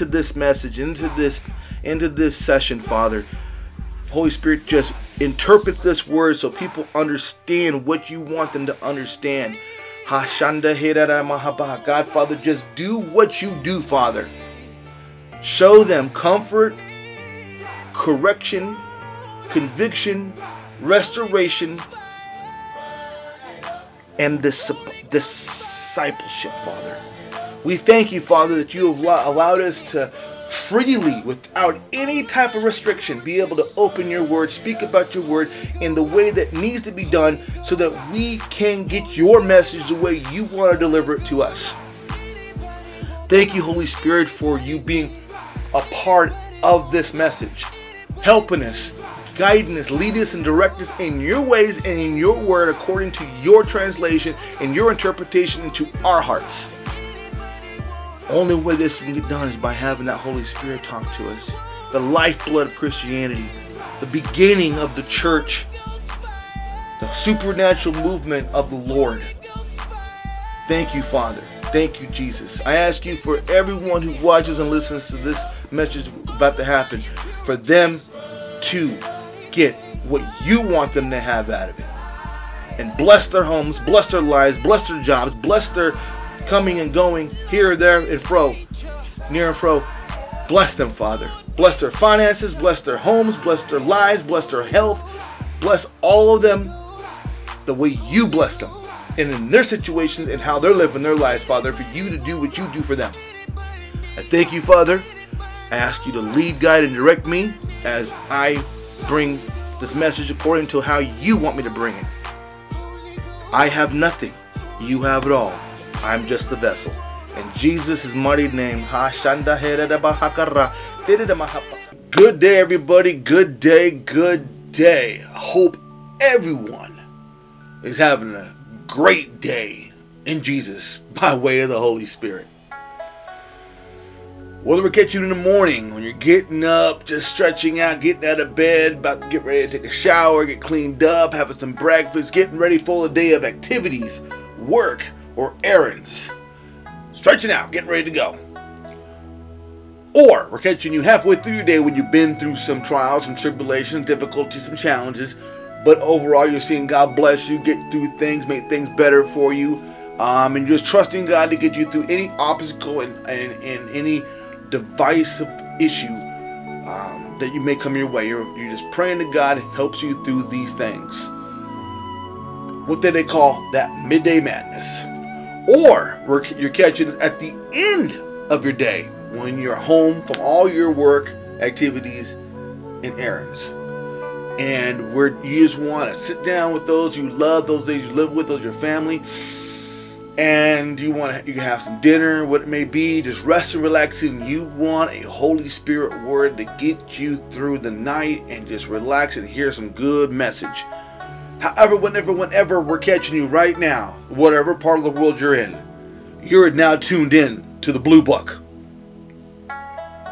into this message, into this, into this session, Father. Holy Spirit, just interpret this word so people understand what you want them to understand. Hashanda Hirara Mahaba. God, Father, just do what you do, Father. Show them comfort, correction, conviction, restoration, and dis- discipleship, Father. We thank you, Father, that you have allowed us to freely, without any type of restriction, be able to open your word, speak about your word in the way that needs to be done so that we can get your message the way you want to deliver it to us. Thank you, Holy Spirit, for you being a part of this message, helping us, guiding us, leading us, and direct us in your ways and in your word according to your translation and your interpretation into our hearts. Only way this can get done is by having that Holy Spirit talk to us. The lifeblood of Christianity, the beginning of the church, the supernatural movement of the Lord. Thank you, Father. Thank you, Jesus. I ask you for everyone who watches and listens to this message about to happen, for them to get what you want them to have out of it. And bless their homes, bless their lives, bless their jobs, bless their coming and going here, there, and fro, near and fro. Bless them, Father. Bless their finances, bless their homes, bless their lives, bless their health. Bless all of them the way you bless them and in their situations and how they're living their lives, Father, for you to do what you do for them. I thank you, Father. I ask you to lead, guide, and direct me as I bring this message according to how you want me to bring it. I have nothing. You have it all. I'm just the vessel. In Jesus' is mighty name. Good day, everybody. Good day. Good day. I hope everyone is having a great day in Jesus by way of the Holy Spirit. Whether we catch you in the morning when you're getting up, just stretching out, getting out of bed, about to get ready to take a shower, get cleaned up, having some breakfast, getting ready for a day of activities, work, or errands. Stretching out, getting ready to go. Or we're catching you halfway through your day when you've been through some trials and tribulations, difficulties, some challenges, but overall you're seeing God bless you, get through things, make things better for you, um, and just trusting God to get you through any obstacle and, and, and any divisive issue um, that you may come your way. You're, you're just praying to God helps you through these things. What they call that midday madness. Or we're, you're catching us at the end of your day when you're home from all your work, activities, and errands. And where you just want to sit down with those you love, those that you live with, those your family, and you want to you can have some dinner, what it may be, just rest and relaxing. You want a Holy Spirit word to get you through the night and just relax and hear some good message. However, whenever, whenever we're catching you right now, whatever part of the world you're in, you're now tuned in to the Blue Book.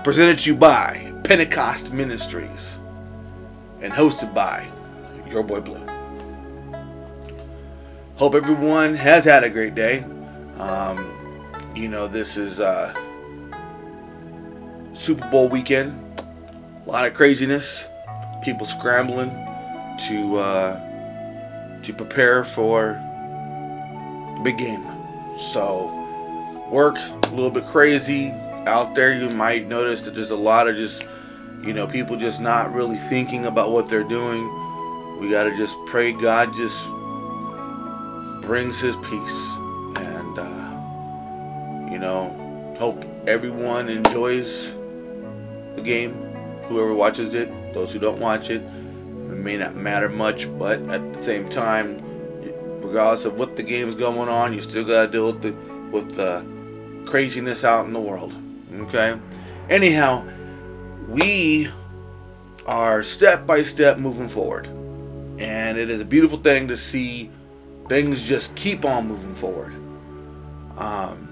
Presented to you by Pentecost Ministries and hosted by your boy Blue. Hope everyone has had a great day. Um, you know, this is uh, Super Bowl weekend. A lot of craziness. People scrambling to uh, to prepare for the big game. So work a little bit crazy out there. You might notice that there's a lot of just you know people just not really thinking about what they're doing. We got to just pray God just brings His peace and uh, you know hope everyone enjoys the game. Whoever watches it, those who don't watch it, it may not matter much, but at the same time, regardless of what the game's going on, you still gotta deal with the with the craziness out in the world. Okay. Anyhow, we are step by step moving forward, and it is a beautiful thing to see things just keep on moving forward. Um,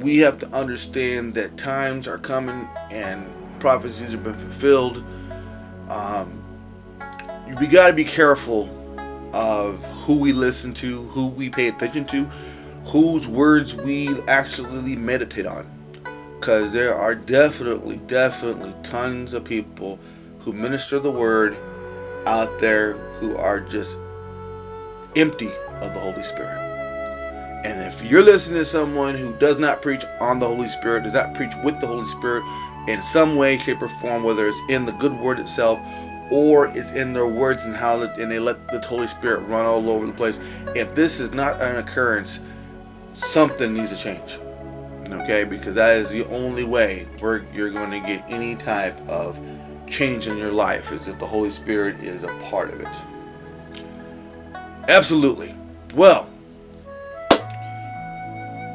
we have to understand that times are coming and prophecies have been fulfilled. Um, we got to be careful of who we listen to, who we pay attention to, whose words we actually meditate on. Because there are definitely, definitely tons of people who minister the word out there who are just empty of the Holy Spirit. And if you're listening to someone who does not preach on the Holy Spirit, does not preach with the Holy Spirit in some way, shape, or form, whether it's in the good word itself or it's in their words and how and they let the Holy Spirit run all over the place. If this is not an occurrence, something needs to change. Okay, because that is the only way where you're going to get any type of change in your life is if the Holy Spirit is a part of it. Absolutely. Well,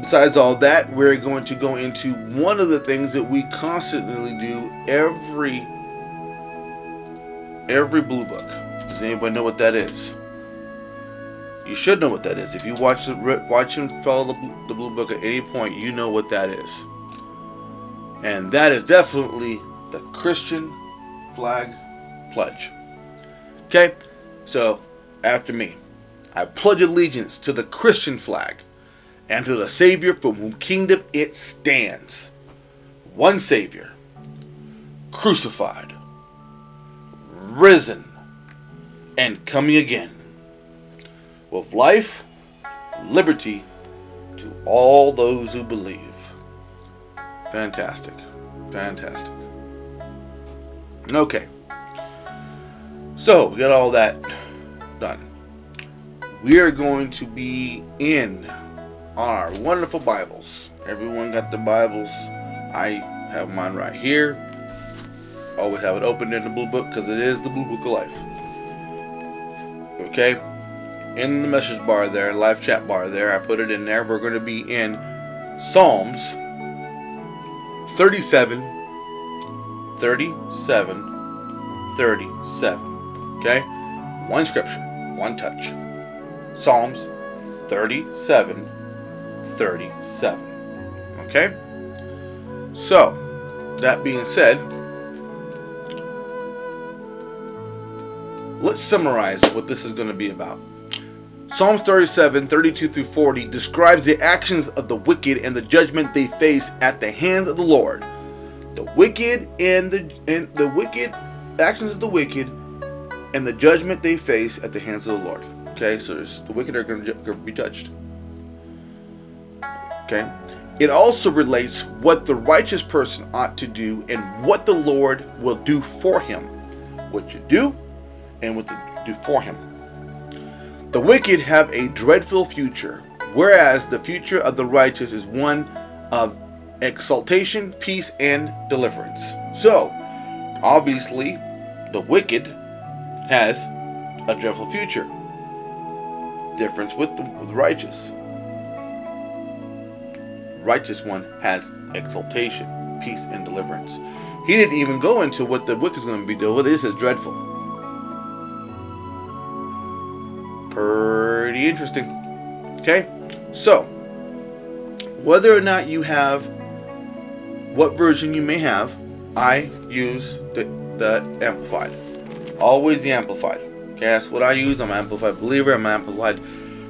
besides all that, we're going to go into one of the things that we constantly do every every blue book. Does anybody know what that is? You should know what that is. If you watch the watch and follow the, the blue book at any point, you know what that is. And that is definitely the Christian flag pledge. Okay? So, after me, I pledge allegiance to the Christian flag and to the Savior from whom kingdom it stands. One Savior, crucified, risen, and coming again, with life, liberty to all those who believe. Fantastic. Fantastic. Okay. So, we got all that done. We are going to be in our wonderful Bibles. Everyone got the Bibles. I have mine right here. Always have it open in the blue book because it is the blue book of life. Okay? In the message bar there, live chat bar there, I put it in there. We're going to be in Psalms 37, 37, 37. Okay? One scripture, one touch. Psalms 37, 37. Okay? So, that being said, let's summarize what this is going to be about. Psalms 37, 32 through 40 describes the actions of the wicked and the judgment they face at the hands of the Lord. The wicked and the and the wicked actions of the wicked and the judgment they face at the hands of the Lord. Okay, so the wicked are going to be judged. Okay, it also relates what the righteous person ought to do and what the Lord will do for him. What you do and what to do for him. The wicked have a dreadful future, whereas the future of the righteous is one of exaltation, peace, and deliverance. So, obviously, the wicked has a dreadful future. Difference with the, with the righteous. Righteous one has exaltation, peace, and deliverance. He didn't even go into what the wicked is going to be doing. This is dreadful. Pretty interesting. Okay? So, whether or not you have what version you may have, I use the, the Amplified. Always the Amplified. Okay, that's what I use. I'm an Amplified believer. I'm an Amplified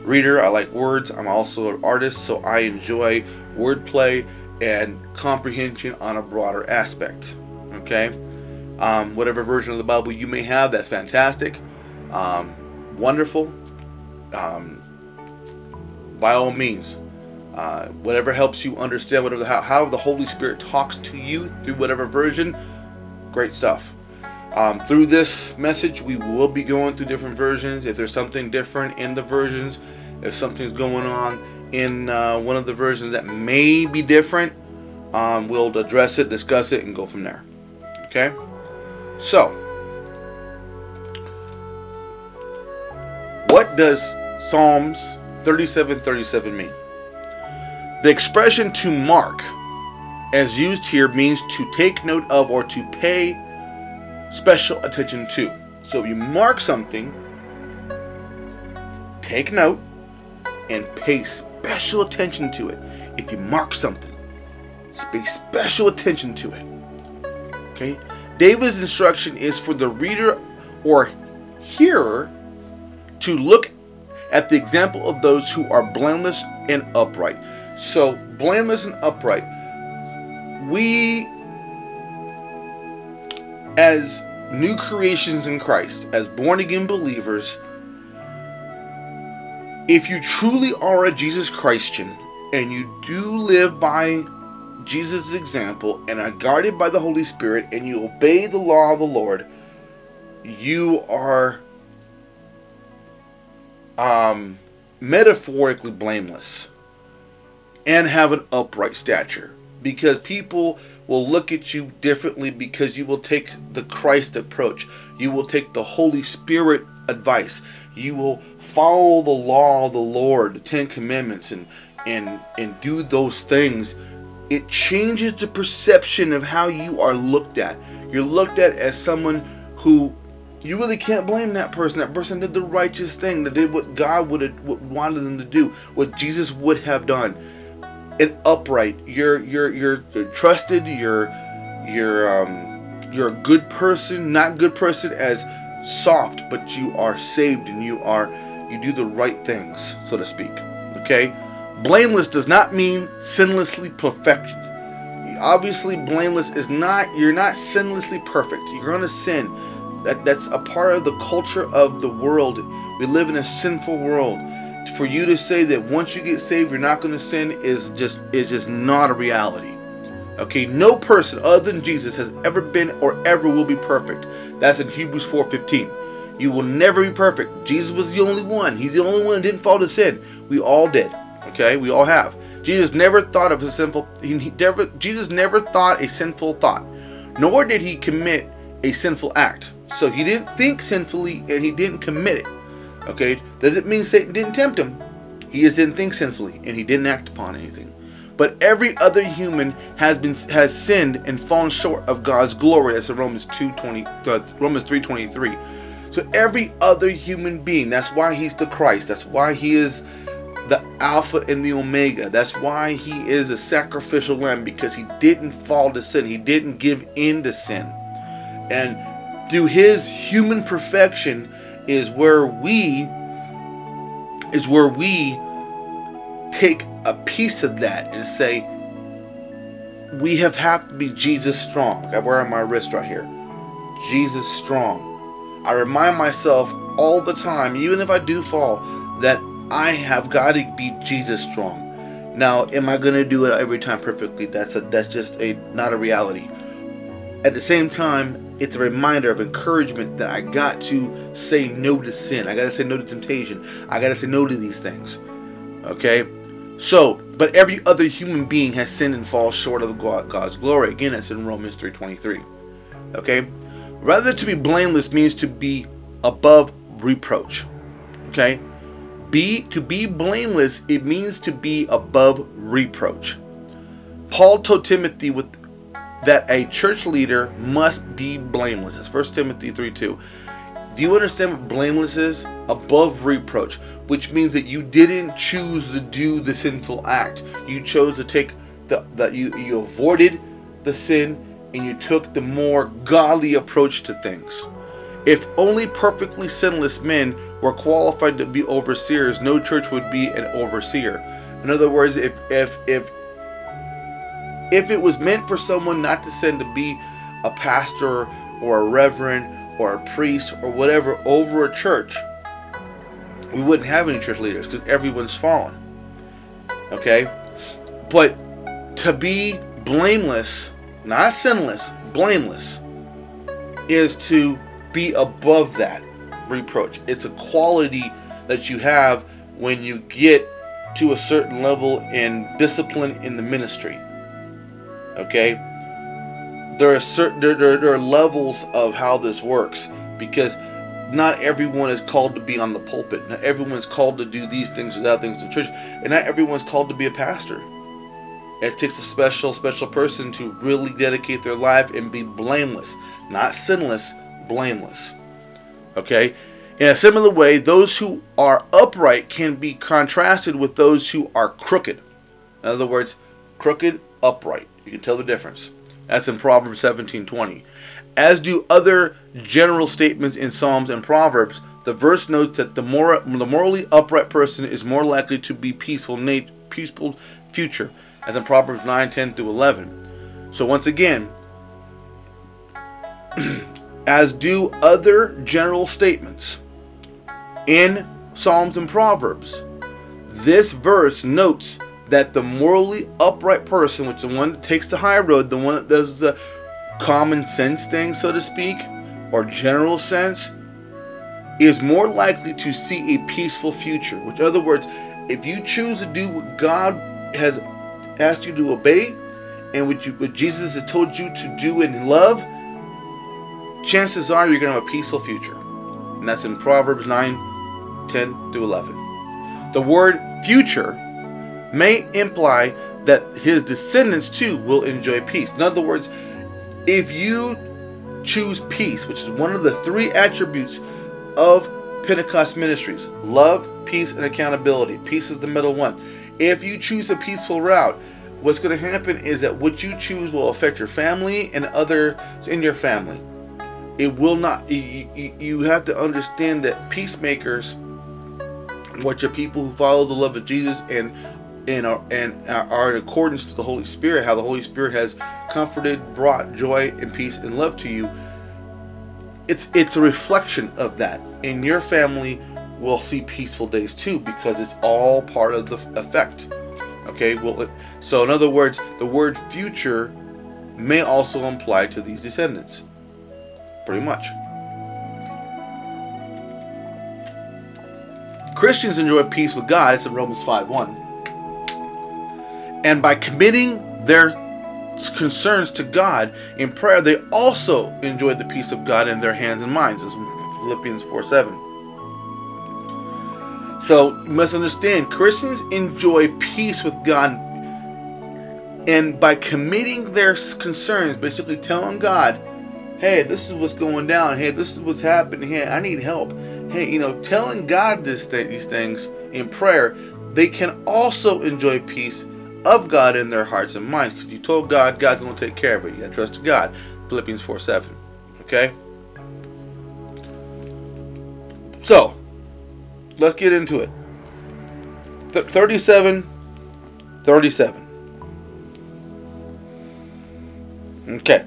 reader. I like words. I'm also an artist, so I enjoy wordplay and comprehension on a broader aspect. Okay? Um, whatever version of the Bible you may have, that's fantastic. Um, wonderful. Um, by all means, uh, whatever helps you understand whatever the, how, how the Holy Spirit talks to you through whatever version, great stuff. Um, through this message, we will be going through different versions. If there's something different in the versions, if something's going on in uh, one of the versions that may be different, um, we'll address it, discuss it, and go from there. Okay? So, what does Psalms 37:37 mean? The expression to mark, as used here, means to take note of or to pay special attention to. So if you mark something, take note and pay special attention to it. If you mark something, pay special attention to it. Okay? David's instruction is for the reader or hearer to look at the example of those who are blameless and upright. So, blameless and upright. We, as new creations in Christ, as born again believers, if you truly are a Jesus Christian and you do live by Jesus' example and are guarded by the Holy Spirit and you obey the law of the Lord, you are um, metaphorically blameless and have an upright stature because people will look at you differently because you will take the Christ approach. You will take the Holy Spirit advice. You will follow the law of the Lord, the Ten Commandments, and and and do those things. It changes the perception of how you are looked at. You're looked at as someone who you really can't blame that person. That person did the righteous thing. That did what God would have wanted them to do. What Jesus would have done. And upright. You're you're you're, you're trusted. You're you're um you're a good person. Not good person as soft, but you are saved and you are you do the right things, so to speak. Okay. Blameless does not mean sinlessly perfect. Obviously, blameless is not. You're not sinlessly perfect. You're gonna sin that that's a part of the culture of the world. We live in a sinful world. For you to say that once you get saved you're not going to sin is just is just not a reality. Okay, no person other than Jesus has ever been or ever will be perfect. That's in Hebrews 4:15. You will never be perfect. Jesus was the only one. He's the only one who didn't fall to sin. We all did. Okay, we all have. Jesus never thought of a sinful. He never. Jesus never thought a sinful thought, nor did he commit a sinful act. So he didn't think sinfully and he didn't commit it. Okay? Does it mean Satan didn't tempt him? He just didn't think sinfully and he didn't act upon anything. But every other human has been has sinned and fallen short of God's glory. That's in Romans 2:20 uh, Romans 3:23. So every other human being, that's why he's the Christ. That's why he is the Alpha and the Omega. That's why he is a sacrificial lamb because he didn't fall to sin. He didn't give in to sin. And through his human perfection is where we is where we take a piece of that and say we have have to be Jesus strong. I wear on my wrist right here. Jesus strong. I remind myself all the time, even if I do fall, that I have got to be Jesus strong. Now, am I going to do it every time perfectly? That's a that's just a not a reality. At the same time, it's a reminder of encouragement that I got to say no to sin. I got to say no to temptation. I got to say no to these things. Okay? So, but every other human being has sinned and falls short of God's glory. Again, that's in Romans 3:23. Okay? Rather to be blameless means to be above reproach. Okay? Be to be blameless, it means to be above reproach. Paul told Timothy with that a church leader must be blameless. It's 1 Timothy 3 2. Do you understand what blameless is? Above reproach, which means that you didn't choose to do the sinful act. You chose to take the that you you avoided the sin and you took the more godly approach to things. If only perfectly sinless men were qualified to be overseers, no church would be an overseer. In other words, if if if if it was meant for someone not to send to be a pastor or a reverend or a priest or whatever over a church, we wouldn't have any church leaders because everyone's fallen. Okay? But to be blameless, not sinless, blameless, is to be above that reproach. It's a quality that you have when you get to a certain level in discipline in the ministry. Okay? There are certain there, there, there are levels of how this works because not everyone is called to be on the pulpit. Not everyone's called to do these things without things in church. And not everyone's called to be a pastor. It takes a special, special person to really dedicate their life and be blameless. Not sinless, blameless. Okay? In a similar way, those who are upright can be contrasted with those who are crooked. In other words, crooked, upright. You can tell the difference. That's in Proverbs 17:20. As do other general statements in Psalms and Proverbs, the verse notes that the more the morally upright person is more likely to be peaceful peaceful future, as in Proverbs 9:10 through 11. So once again, as do other general statements in Psalms and Proverbs. This verse notes that the morally upright person, which is the one that takes the high road, the one that does the common sense thing, so to speak, or general sense, is more likely to see a peaceful future. Which, in other words, if you choose to do what God has asked you to obey, and what, you, what Jesus has told you to do in love, chances are you're going to have a peaceful future. And that's in Proverbs 9 10 through 11. The word future may imply that his descendants too will enjoy peace. In other words, if you choose peace, which is one of the three attributes of Pentecost ministries love, peace, and accountability. Peace is the middle one. If you choose a peaceful route, what's going to happen is that what you choose will affect your family and others in your family. It will not, you, you, have to understand that peacemakers, which are people who follow the love of Jesus and and are, and are in accordance to the Holy Spirit, how the Holy Spirit has comforted, brought joy and peace and love to you. It's it's a reflection of that. And your family will see peaceful days too, because it's all part of the effect. Okay, well, so in other words, the word future may also apply to these descendants. Pretty much. Christians enjoy peace with God. It's in Romans 5 1 and by committing their concerns to God in prayer, they also enjoy the peace of God in their hands and minds, as Philippians 4 7. So you must understand Christians enjoy peace with God. And by committing their concerns, basically telling God, hey, this is what's going down. Hey, this is what's happening. Hey, I need help. Hey, you know, telling God this th- these things in prayer, they can also enjoy peace of God in their hearts and minds. Because you told God, God's going to take care of it. You got to trust God. Philippians 4 7. Okay? So, let's get into it. Th- 37 37. Okay.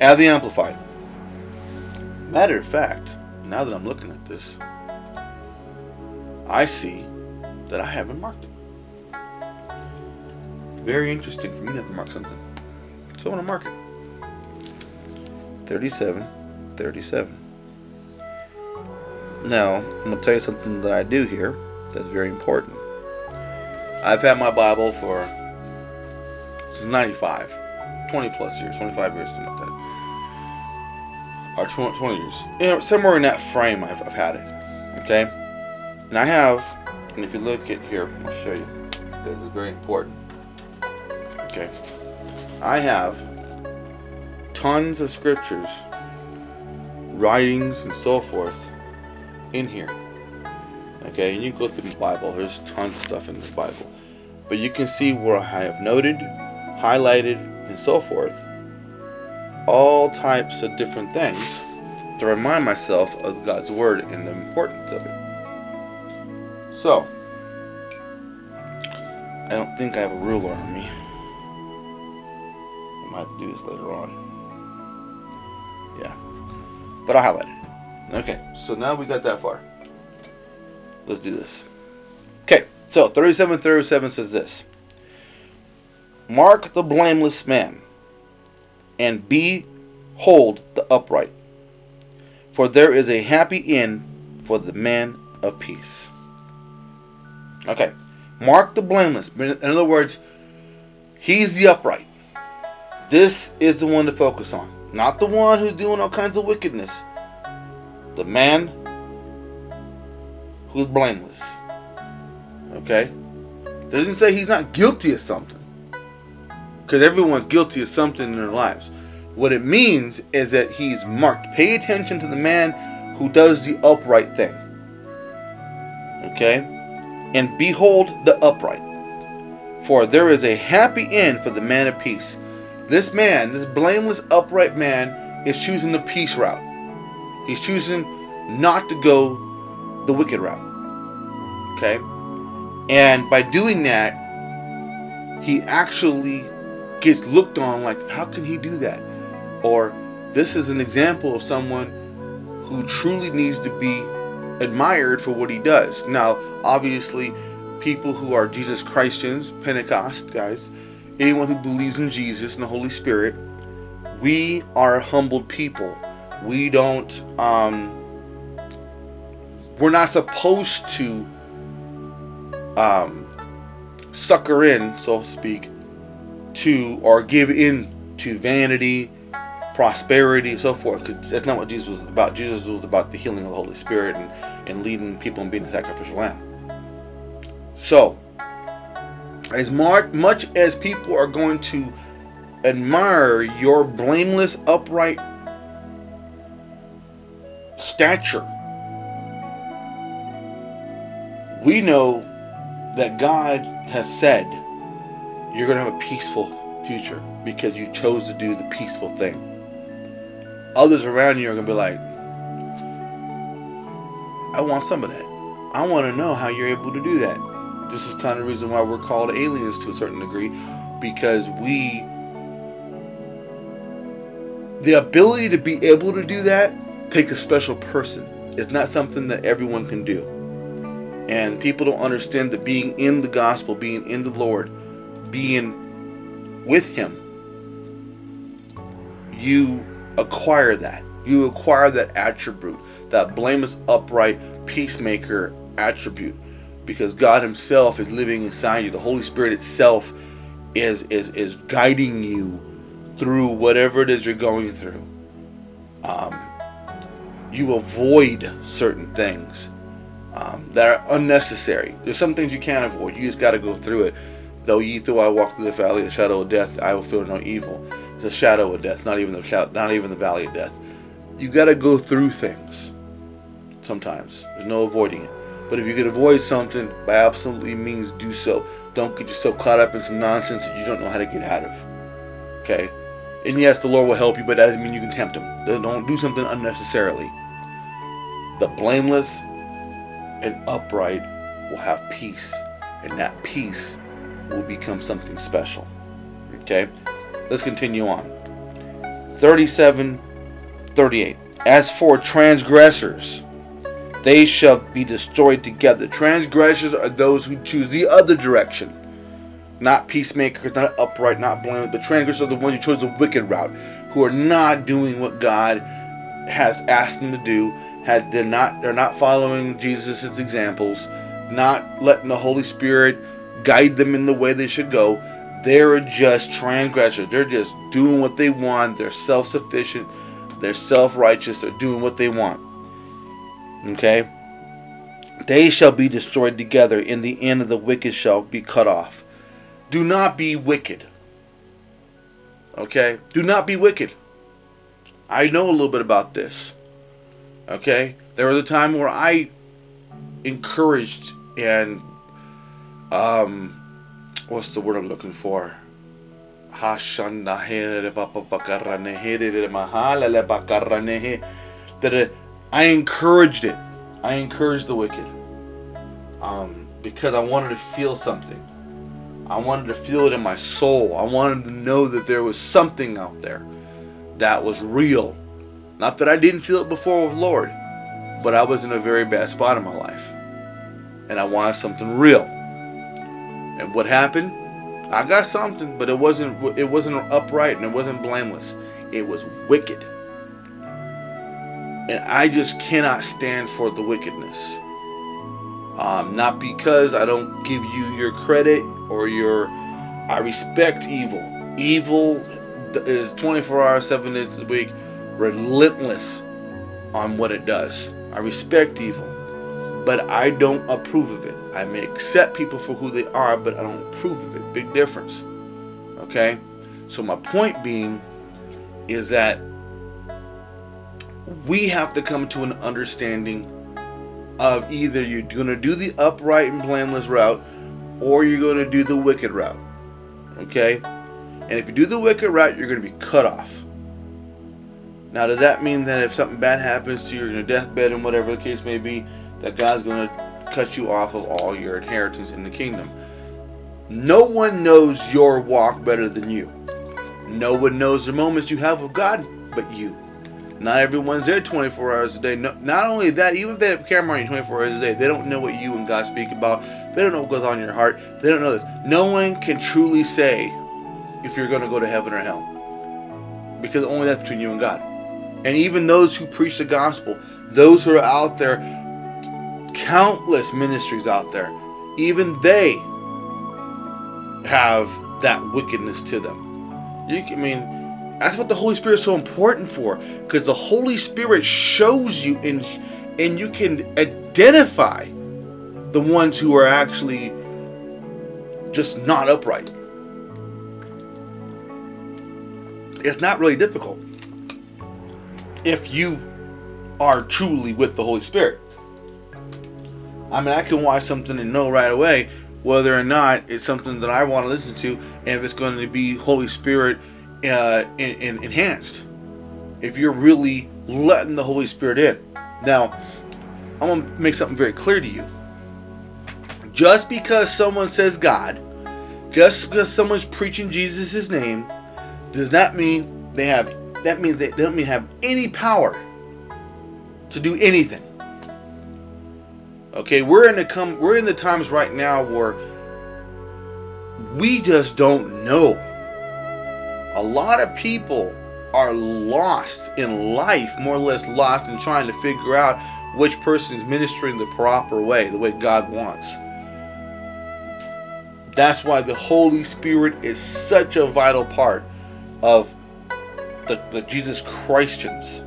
Add the Amplified. Matter of fact, now that I'm looking at this, I see that I haven't marked it. Very interesting for me to mark something. So I want to mark it. 37, 37. Now, I'm going to tell you something that I do here that's very important. I've had my Bible for since 95, 20 plus years, 25 years, something like that. Or 20, 20 years. You know, somewhere in that frame I've, I've had it. Okay? And I have, and if you look at here, I'll show you. This is very important. Okay. I have tons of scriptures, writings, and so forth in here. Okay, and you go through the Bible, there's tons of stuff in the Bible. But you can see where I have noted, highlighted, and so forth all types of different things to remind myself of God's Word and the importance of it. So, I don't think I have a ruler on me. I might do this later on. Yeah. But I'll highlight it. Okay, so now we got that far. Let's do this. Okay, so 37 37 says this Mark the blameless man, and behold the upright, for there is a happy end for the man of peace. Okay, mark the blameless. In other words, he's the upright. This is the one to focus on, not the one who's doing all kinds of wickedness. The man who's blameless. Okay? Doesn't say he's not guilty of something. Because everyone's guilty of something in their lives. What it means is that he's marked. Pay attention to the man who does the upright thing. Okay? And behold the upright. For there is a happy end for the man of peace. This man, this blameless, upright man, is choosing the peace route. He's choosing not to go the wicked route. Okay? And by doing that, he actually gets looked on like, how can he do that? Or this is an example of someone who truly needs to be admired for what he does. Now, obviously, people who are Jesus Christians, Pentecost guys, anyone who believes in Jesus and the Holy Spirit, we are humbled people. We don't, um, we're not supposed to um, sucker in, so to speak, to or give in to vanity, prosperity, so forth. Cause that's not what Jesus was about. Jesus was about the healing of the Holy Spirit and, and leading people and being a sacrificial lamb. So, as much as people are going to admire your blameless, upright stature, we know that God has said you're going to have a peaceful future because you chose to do the peaceful thing. Others around you are going to be like, I want some of that. I want to know how you're able to do that. This is kind of the reason why we're called aliens to a certain degree because we the ability to be able to do that takes a special person. It's not something that everyone can do. And people don't understand that being in the gospel, being in the Lord, being with Him, you acquire that. You acquire that attribute, that blameless, upright, peacemaker attribute, because God Himself is living inside you. The Holy Spirit itself is is is guiding you through whatever it is you're going through. Um, you avoid certain things um, that are unnecessary. There's some things you can't avoid. You just got to go through it. Though ye though I walk through the valley of the shadow of death, I will fear no evil. It's a shadow of death, not even the shadow, not even the valley of death. You got to go through things. Sometimes there's no avoiding it. But if you can avoid something, by absolutely means do so. Don't get yourself caught up in some nonsense that you don't know how to get out of. Okay? And yes, the Lord will help you, but that doesn't mean you can tempt Him. Don't do something unnecessarily. The blameless and upright will have peace, and that peace will become something special. Okay? Let's continue on. 37 38. As for transgressors, they shall be destroyed together. Transgressors are those who choose the other direction. Not peacemakers, not upright, not blameless, but transgressors are the ones who chose the wicked route, who are not doing what God has asked them to do. Had they're not they're not following Jesus' examples, not letting the Holy Spirit guide them in the way they should go. They're just transgressors. They're just doing what they want. They're self-sufficient. They're self-righteous. They're doing what they want. Okay? They shall be destroyed together. In the end of the wicked shall be cut off. Do not be wicked. Okay? Do not be wicked. I know a little bit about this. Okay? There was a time where I encouraged and um what's the word I'm looking for? That I encouraged it. I encouraged the wicked. um, because I wanted to feel something. I wanted to feel it in my soul. I wanted to know that there was something out there that was real. Not that I didn't feel it before with Lord, but I was in a very bad spot in my life. And I wanted something real. And what happened? I got something, but it wasn't it wasn't upright and it wasn't blameless. It was wicked. And I just cannot stand for the wickedness. Um, not because I don't give you your credit or your. I respect evil. Evil is 24 hours, 7 days a week, relentless on what it does. I respect evil, but I don't approve of it. I may accept people for who they are, but I don't approve of it. Big difference. Okay? So, my point being is that we have to come to an understanding of either you're going to do the upright and blameless route or you're going to do the wicked route. Okay? And if you do the wicked route, you're going to be cut off. Now, does that mean that if something bad happens to you in your deathbed and whatever the case may be, that God's going to cut you off of all your inheritance in the kingdom? No one knows your walk better than you. No one knows the moments you have with God but you. Not everyone's there 24 hours a day. No, not only that, even if they have camera on you 24 hours a day, they don't know what you and God speak about. They don't know what goes on in your heart. They don't know this. No one can truly say if you're going to go to heaven or hell. Because only that's between you and God. And even those who preach the gospel, those who are out there, countless ministries out there, even they have that wickedness to them. You, I mean, that's what the Holy Spirit is so important for, because the Holy Spirit shows you and and you can identify the ones who are actually just not upright. It's not really difficult if you are truly with the Holy Spirit. I mean, I can watch something and know right away whether or not it's something that I want to listen to, and if it's going to be Holy Spirit uh, in, in, enhanced. If you're really letting the Holy Spirit in. Now, I'm going to make something very clear to you. Just because someone says God, just because someone's preaching Jesus' name, does not mean they have, that means they, they don't mean have any power to do anything. Okay, we're in the come we're in the times right now where we just don't know a lot of people are lost in life, more or less lost in trying to figure out which person is ministering the proper way, the way God wants. That's why the Holy Spirit is such a vital part of the, the Jesus Christians.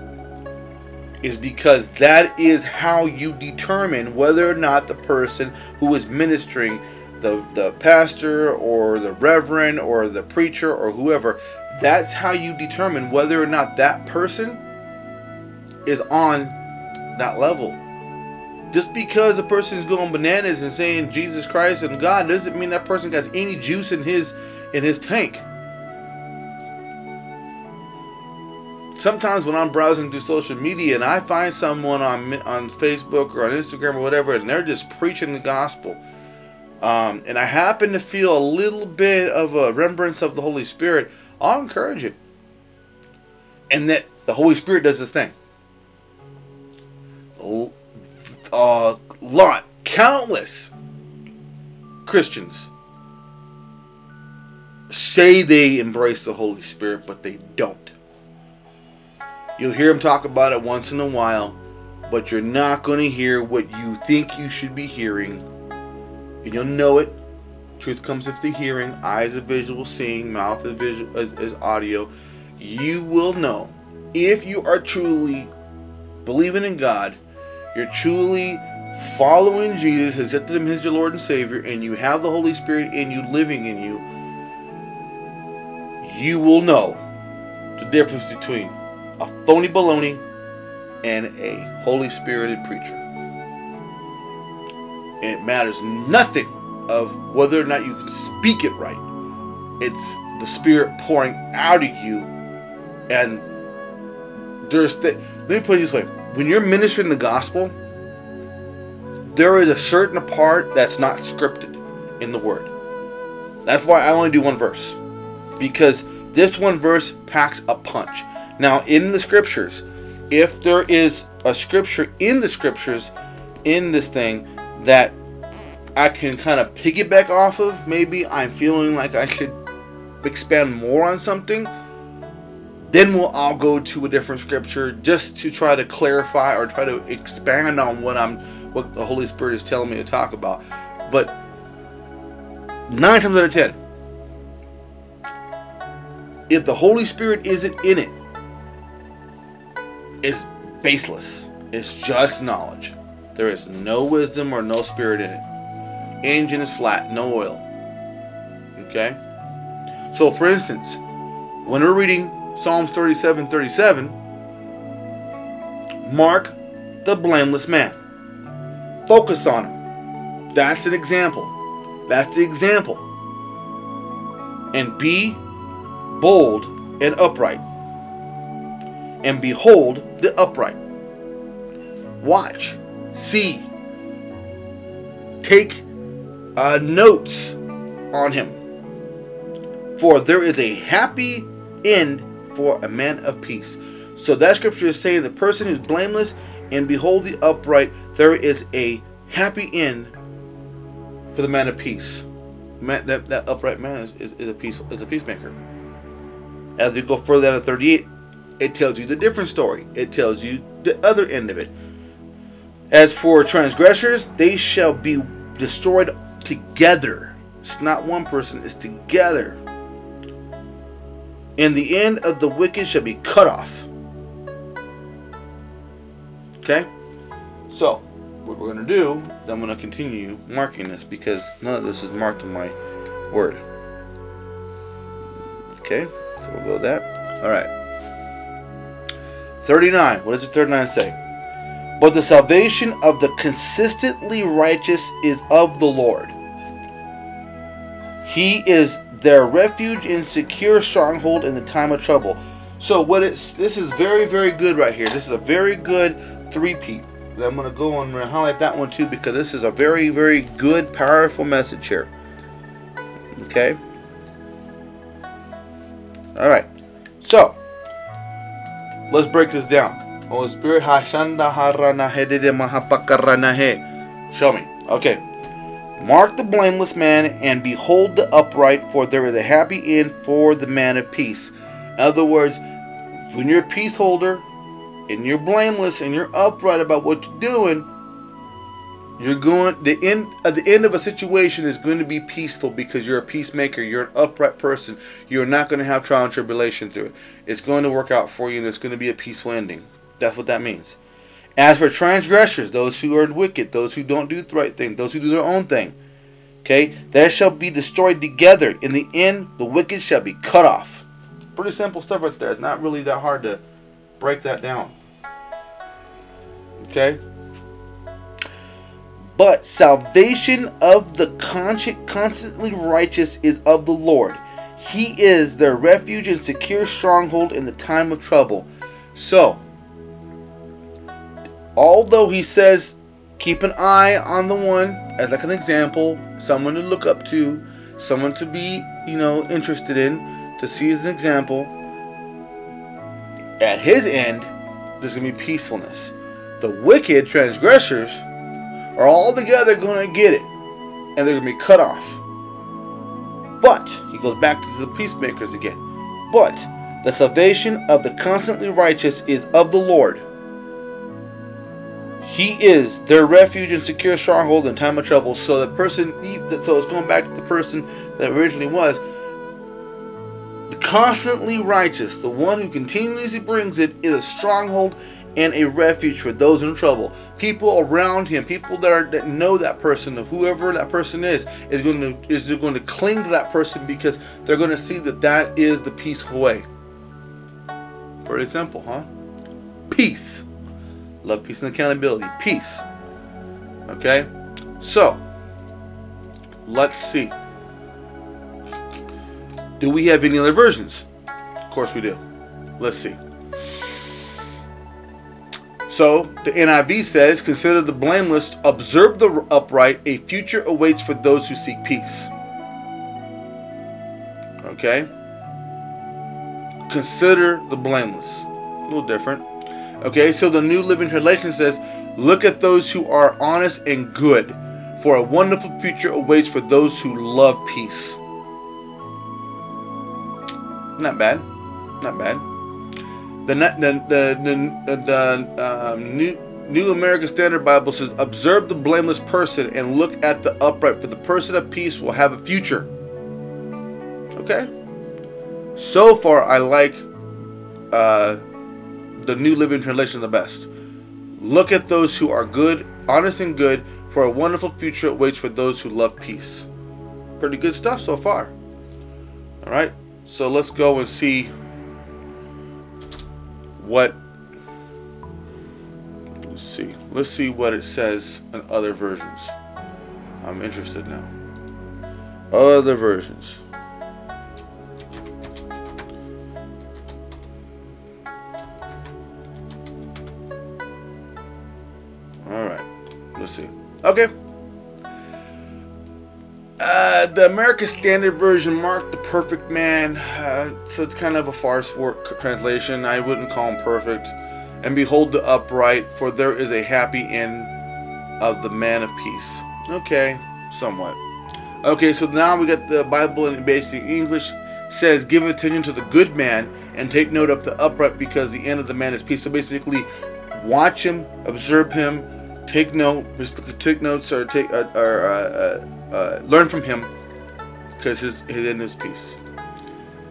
Is because that is how you determine whether or not the person who is ministering the, the pastor or the reverend or the preacher or whoever, that's how you determine whether or not that person is on that level. Just because a person is going bananas and saying Jesus Christ and God doesn't mean that person has any juice in his in his tank. Sometimes when I'm browsing through social media and I find someone on on Facebook or on Instagram or whatever, and they're just preaching the gospel, um, and I happen to feel a little bit of a remembrance of the Holy Spirit, I'll encourage it. And that the Holy Spirit does this thing. Uh, lot, countless Christians say they embrace the Holy Spirit, but they don't. You'll hear them talk about it once in a while, but you're not going to hear what you think you should be hearing and you'll know it. Truth comes with the hearing, eyes are visual, seeing, mouth is visual is, is audio. You will know if you are truly believing in God, you're truly following Jesus, accepted Him as your Lord and Savior, and you have the Holy Spirit in you, living in you. You will know the difference between a phony baloney and a Holy Spirited preacher it matters nothing of whether or not you can speak it right. It's the Spirit pouring out of you. And there's the, let me put it this way when you're ministering the gospel, there is a certain part that's not scripted in the word. That's why I only do one verse. Because this one verse packs a punch. Now, in the scriptures, if there is a scripture in the scriptures in this thing that I can kind of piggyback off of, maybe I'm feeling like I should expand more on something, then we'll all go to a different scripture just to try to clarify or try to expand on what I'm what the Holy Spirit is telling me to talk about. But nine times out of ten, if the Holy Spirit isn't in it, it's baseless. It's just knowledge. There is no wisdom or no spirit in it. Engine is flat, no oil. Okay? So, for instance, when we're reading Psalms 37 37, mark the blameless man. Focus on him. That's an example. That's the example. And be bold and upright. And behold the upright. Watch, see, take uh, notes on him. For there is a happy end for a man of peace. So that scripture is saying the person who's blameless and behold the upright, there is a happy end for the man of peace. Man, that, that upright man is, is, is a peace is a peacemaker. As we go further down to 38, it tells you the different story. It tells you the other end of it. As for transgressors, they shall be destroyed together. It's not one person, it's together. And the end of the wicked shall be cut off. Okay? So, what we're going to do I'm going to continue marking this because none of this is marked in my word. Okay? So we'll go with that. Alright. 39. What does the 39 say? But the salvation of the consistently righteous is of the Lord. He is their refuge and secure stronghold in the time of trouble. So what it's this is very very good right here. This is a very good three-peat. I'm gonna go on and highlight that one too because this is a very very good powerful message here. Okay. All right. So let's break this down. Holy Spirit, Show me. Okay. Mark the blameless man and behold the upright, for there is a happy end for the man of peace. In other words, when you're a peace holder and you're blameless and you're upright about what you're doing, you're going the end at the end of a situation is going to be peaceful because you're a peacemaker, you're an upright person. You're not going to have trial and tribulation through it. It's going to work out for you and it's going to be a peaceful ending. That's what that means. As for transgressors, those who are wicked, those who don't do the right thing, those who do their own thing, okay, they shall be destroyed together. In the end, the wicked shall be cut off. Pretty simple stuff right there. It's not really that hard to break that down. Okay? But salvation of the constantly righteous is of the Lord. He is their refuge and secure stronghold in the time of trouble. So, although he says keep an eye on the one as like an example, someone to look up to, someone to be, you know, interested in, to see as an example, at his end, there's going to be peacefulness. The wicked transgressors are all together going to get it, and they're going to be cut off. But, he goes back to the peacemakers again. But, the salvation of the constantly righteous is of the Lord. He is their refuge and secure stronghold in time of trouble. So the person, so it's going back to the person that originally was, the constantly righteous, the one who continuously brings it, is a stronghold and a refuge for those in trouble. People around him, people that, are, that know that person, whoever that person is, is going to is going to cling to that person because they're going to see that that is the peaceful way. Pretty simple, huh? Peace. Love, peace, and accountability. Peace. Okay? So, let's see. Do we have any other versions? Of course we do. Let's see. So the NIV says, Consider the blameless, observe the upright, a future awaits for those who seek peace. Okay? Consider the blameless. A little different. Okay, so the New Living Translation says, Look at those who are honest and good, for a wonderful future awaits for those who love peace. Not bad. Not bad. The the the the, the um, new New American Standard Bible says, "Observe the blameless person and look at the upright, for the person of peace will have a future." Okay. So far, I like uh, the New Living Translation the best. Look at those who are good, honest and good, for a wonderful future awaits for those who love peace. Pretty good stuff so far. All right, so let's go and see what. Let's see. Let's see what it says in other versions. I'm interested now. Other versions. All right. Let's see. Okay. Uh, the American Standard Version marked the perfect man, uh, so it's kind of a farce work translation. I wouldn't call him perfect. And behold the upright, for there is a happy end of the man of peace. Okay, somewhat. Okay, so now we got the Bible in basic English says, "Give attention to the good man and take note of the upright, because the end of the man is peace." So basically, watch him, observe him, take note, basically take notes or take uh, or uh, uh, learn from him, because his his end is peace.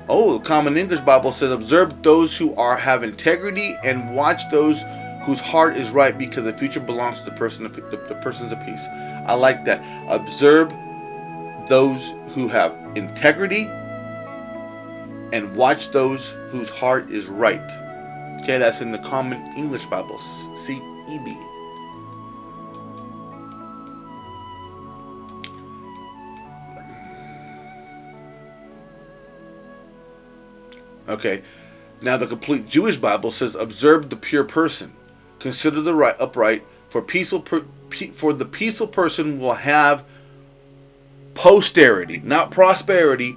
Oh, the Common English Bible says, "Observe those who are have integrity and watch those whose heart is right, because the future belongs to the person the, the persons of peace." I like that. Observe those who have integrity and watch those whose heart is right. Okay, that's in the Common English Bible, CEB. Okay, now the complete Jewish Bible says, "Observe the pure person, consider the right upright, for peaceful per, pe, for the peaceful person will have posterity, not prosperity,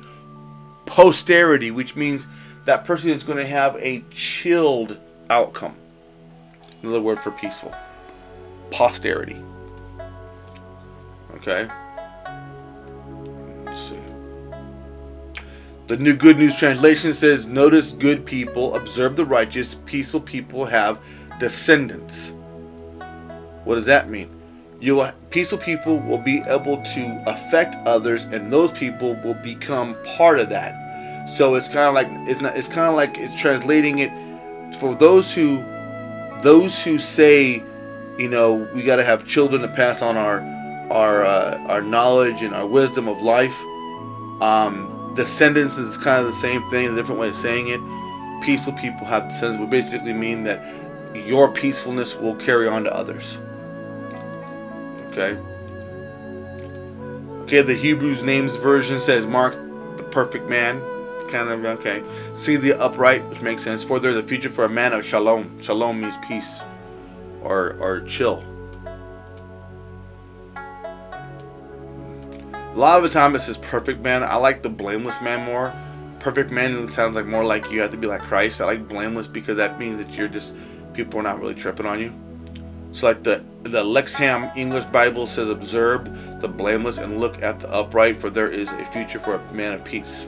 posterity, which means that person is going to have a chilled outcome. Another word for peaceful, posterity. Okay. The New Good News Translation says, Notice good people, observe the righteous, peaceful people have descendants. What does that mean? You peaceful people will be able to affect others, and those people will become part of that. So it's kind of like it's not. It's kind of like it's translating it for those who, those who say, you know, we got to have children to pass on our, our, uh, our knowledge and our wisdom of life. Um, descendants is kind of the same thing, a different way of saying it. Peaceful people have descendants, would basically mean that your peacefulness will carry on to others. Okay. Okay, the Hebrews names version says Mark the perfect man. Kind of okay. See the upright, which makes sense. For there's a future for a man of shalom. Shalom means peace or or chill. A lot of the time it says perfect man. I like the blameless man more. Perfect man sounds like more like you have to be like Christ. I like blameless because that means that you're just people are not really tripping on you. So like the the Lexham English Bible says, "Observe the blameless and look at the upright, for there is a future for a man of peace."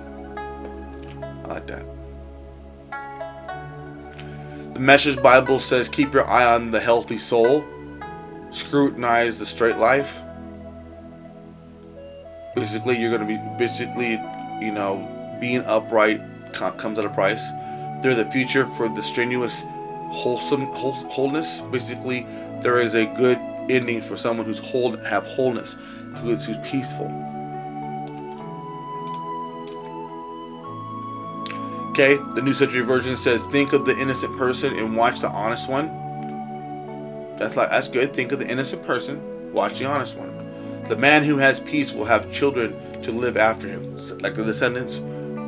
I like that. The Message Bible says, "Keep your eye on the healthy soul, scrutinize the straight life." Basically, you're going to be basically, you know, being upright comes at a price. They're the future for the strenuous, wholesome wholeness. Basically, there is a good ending for someone who's whole, have wholeness, who's, who's peaceful. Okay, the New Century Version says, "Think of the innocent person and watch the honest one." That's like that's good. Think of the innocent person, watch the honest one. The man who has peace will have children to live after him, like the descendants,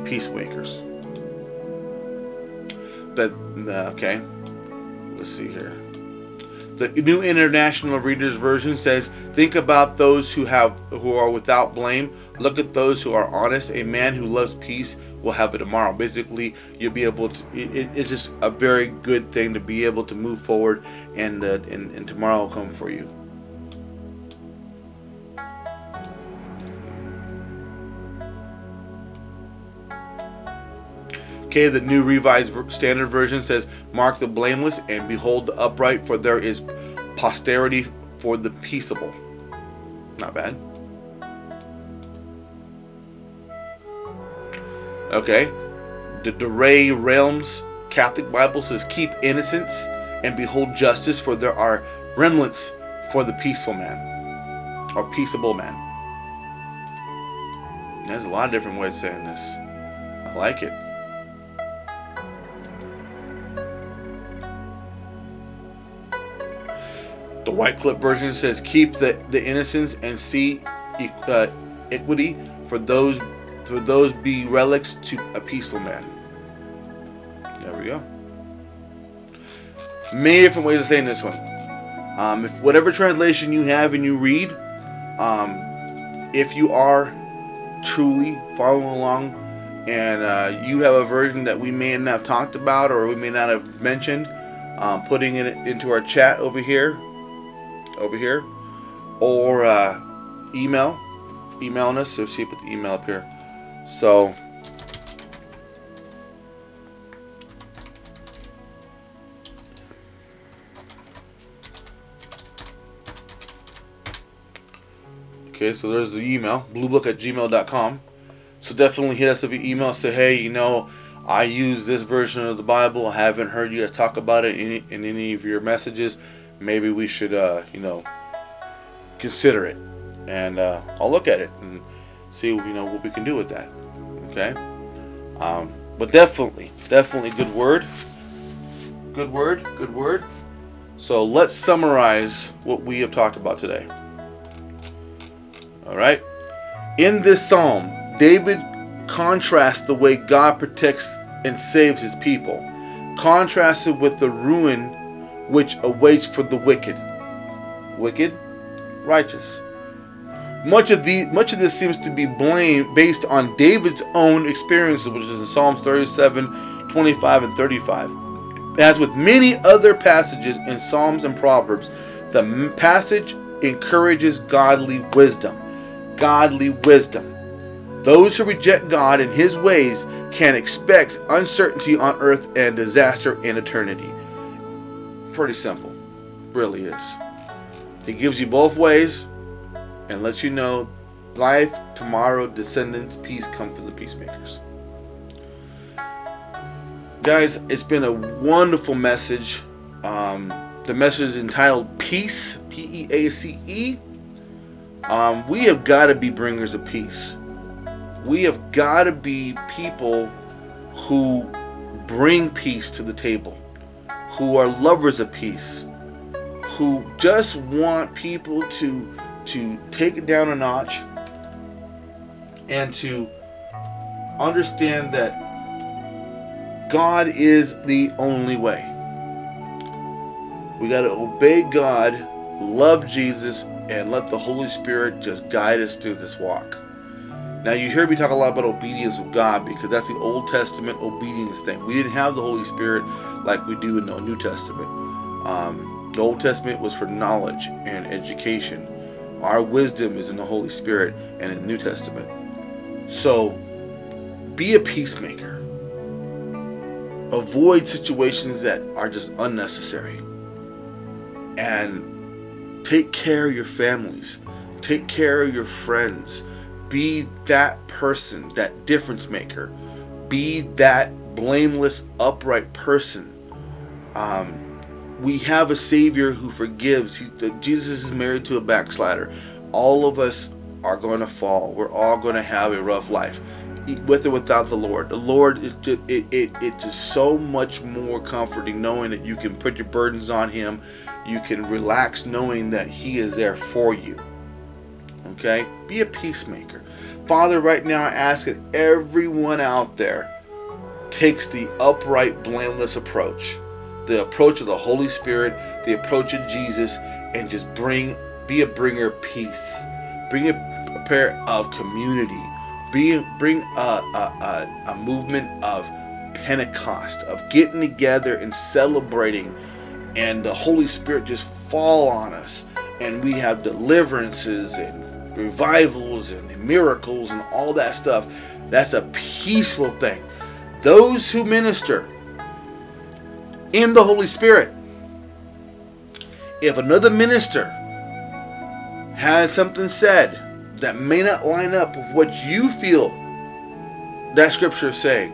peacemakers. But okay, let's see here. The New International Reader's Version says, "Think about those who have who are without blame. Look at those who are honest. A man who loves peace will have it tomorrow." Basically, you'll be able to. It, it's just a very good thing to be able to move forward, and uh, and, and tomorrow will come for you. Okay, the New Revised Standard Version says, Mark the blameless and behold the upright, for there is posterity for the peaceable. Not bad. Okay, the Douay Rheims Catholic Bible says, Keep innocence and behold justice, for there are remnants for the peaceful man or peaceable man. There's a lot of different ways of saying this. I like it. The Wycliffe version says, "Keep the, the innocence and see uh, equity for those for those be relics to a peaceful man." There we go. Many different ways of saying this one. Um, if whatever translation you have and you read, um, if you are truly following along and uh, you have a version that we may not have talked about or we may not have mentioned, um, putting it into our chat over here over here, or uh, email, emailing us. So see, put the email up here. So. Okay, so there's the email, bluebook at gmail.com. So definitely hit us with your email. Say, hey, you know, I use this version of the Bible. I haven't heard you guys talk about it in, in any of your messages maybe we should, uh, you know, consider it. And uh, I'll look at it and see, you know, what we can do with that. Okay. Um, but definitely, definitely good word. Good word. Good word. So let's summarize what we have talked about today. All right. In this psalm, David contrasts the way God protects and saves his people, contrasted with the ruin which awaits for the wicked. Wicked, righteous. Much of the much of this seems to be blamed based on David's own experiences, which is in Psalms 37, 25, and 35. As with many other passages in Psalms and Proverbs, the passage encourages godly wisdom. Godly wisdom. Those who reject God and his ways can expect uncertainty on earth and disaster in eternity. Pretty simple. Really is. It gives you both ways and lets you know life, tomorrow, descendants, peace come for the peacemakers. Guys, it's been a wonderful message. Um, the message is entitled Peace, P E A C E. Um, we have got to be bringers of peace. We have got to be people who bring peace to the table who are lovers of peace, who just want people to to take it down a notch and to understand that God is the only way. We got to obey God, love Jesus, and let the Holy Spirit just guide us through this walk. Now, you hear me talk a lot about obedience with God because that's the Old Testament obedience thing. We didn't have the Holy Spirit like we do in the New Testament. Um, the Old Testament was for knowledge and education. Our wisdom is in the Holy Spirit and in the New Testament. So, be a peacemaker. Avoid situations that are just unnecessary. And take care of your families. Take care of your friends. Be that person, that difference maker. Be that blameless, upright person um, we have a Savior who forgives. He, Jesus is married to a backslider. All of us are going to fall. We're all going to have a rough life, with or without the Lord. The Lord is just it, it, it's just so much more comforting knowing that you can put your burdens on Him. You can relax knowing that He is there for you. Okay, be a peacemaker, Father. Right now, I ask that everyone out there takes the upright, blameless approach the approach of the Holy Spirit, the approach of Jesus, and just bring, be a bringer of peace, bring a, a pair of community, be, bring a, a, a, a movement of Pentecost, of getting together and celebrating, and the Holy Spirit just fall on us, and we have deliverances and revivals and miracles and all that stuff. That's a peaceful thing. Those who minister in the Holy Spirit, if another minister has something said that may not line up with what you feel that scripture is saying,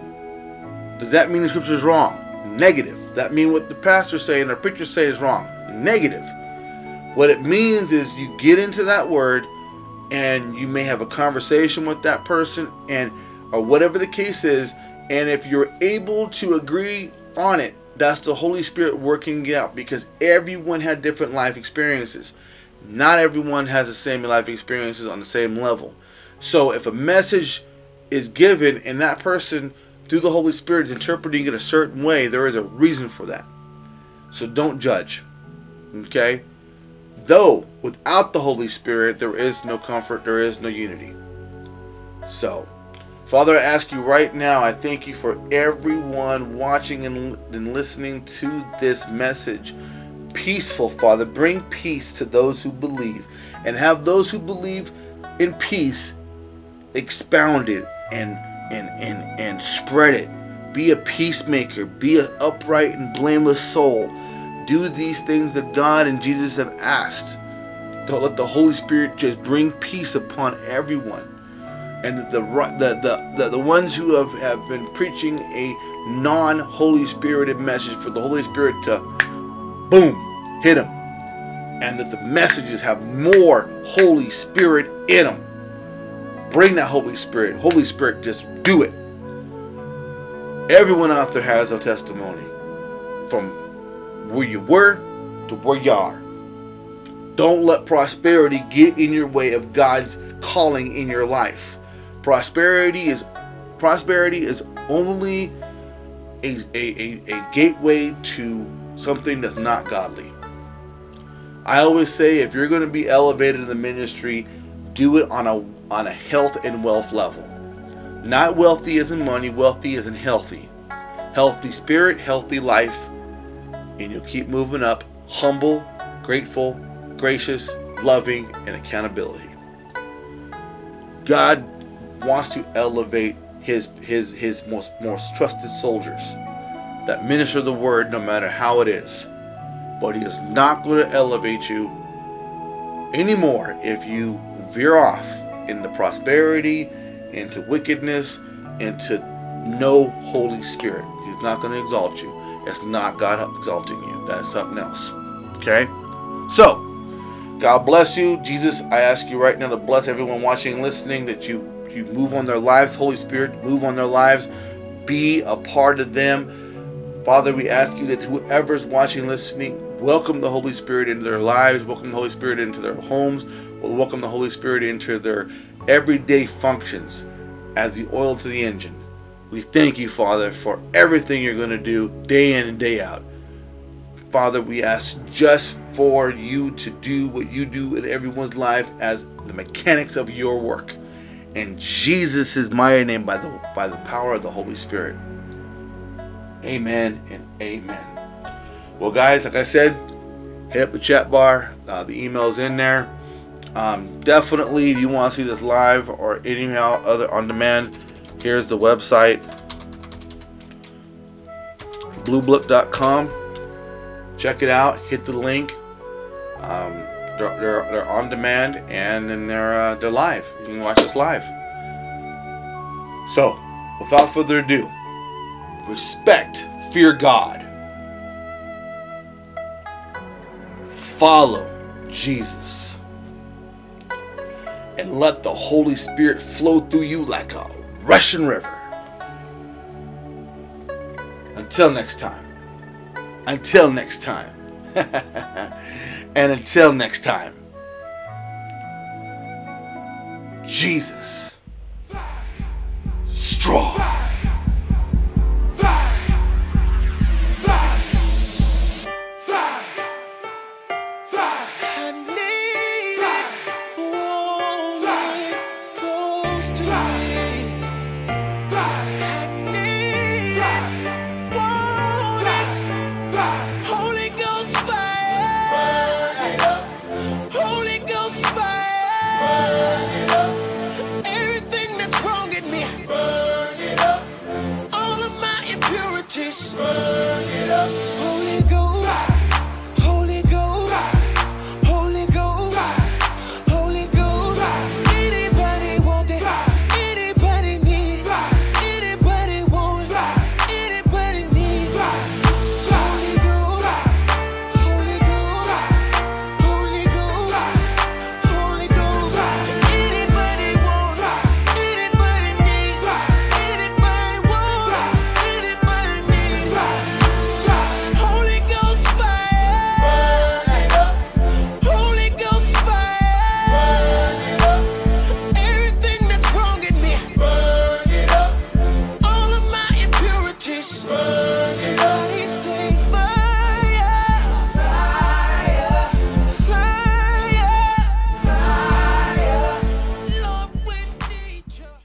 does that mean the scripture is wrong? Negative. That mean what the pastor's saying or preacher saying is wrong? Negative. What it means is you get into that word and you may have a conversation with that person and or whatever the case is and if you're able to agree on it that's the holy spirit working it out because everyone had different life experiences. Not everyone has the same life experiences on the same level. So if a message is given and that person through the holy spirit is interpreting it a certain way there is a reason for that. So don't judge okay? Though without the Holy Spirit, there is no comfort, there is no unity. So, Father, I ask you right now, I thank you for everyone watching and, and listening to this message. Peaceful, Father, bring peace to those who believe and have those who believe in peace expounded and and and and spread it. Be a peacemaker, be an upright and blameless soul do these things that God and Jesus have asked. Don't let the Holy Spirit just bring peace upon everyone. And that the, the, the, the, ones who have, have been preaching a non Holy Spirited message for the Holy Spirit to boom, hit them. And that the messages have more Holy Spirit in them. Bring that Holy Spirit. Holy Spirit, just do it. Everyone out there has a testimony from where you were to where you are. Don't let prosperity get in your way of God's calling in your life. Prosperity is prosperity is only a, a, a, a gateway to something that's not godly. I always say if you're going to be elevated in the ministry, do it on a on a health and wealth level. Not wealthy as in money, wealthy as in healthy. Healthy spirit, healthy life, and you'll keep moving up humble, grateful, gracious, loving, and accountability. God wants to elevate his his his most most trusted soldiers that minister the word no matter how it is. But he is not going to elevate you anymore if you veer off into prosperity, into wickedness, into no Holy Spirit. He's not going to exalt you. It's not God exalting you. That's something else. Okay? So, God bless you. Jesus, I ask you right now to bless everyone watching and listening that you you move on their lives. Holy Spirit, move on their lives. Be a part of them. Father, we ask you that whoever's watching listening, welcome the Holy Spirit into their lives, welcome the Holy Spirit into their homes, welcome the Holy Spirit into their everyday functions as the oil to the engine. We thank you, Father, for everything you're going to do day in and day out. Father, we ask just for you to do what you do in everyone's life as the mechanics of your work. In Jesus' mighty name, by the by the power of the Holy Spirit. Amen and amen. Well, guys, like I said, hit up the chat bar. Uh, the email's in there. Um, definitely, if you want to see this live or any other on demand, Here's the website blueblip.com. Check it out. Hit the link. Um, they're, they're, they're, on demand and then they're uh, they're live. You can watch us live. So, without further ado, respect, fear God, follow Jesus, and let the Holy Spirit flow through you like a Russian River. Until next time. Until next time. and until next time. Jesus. Strong.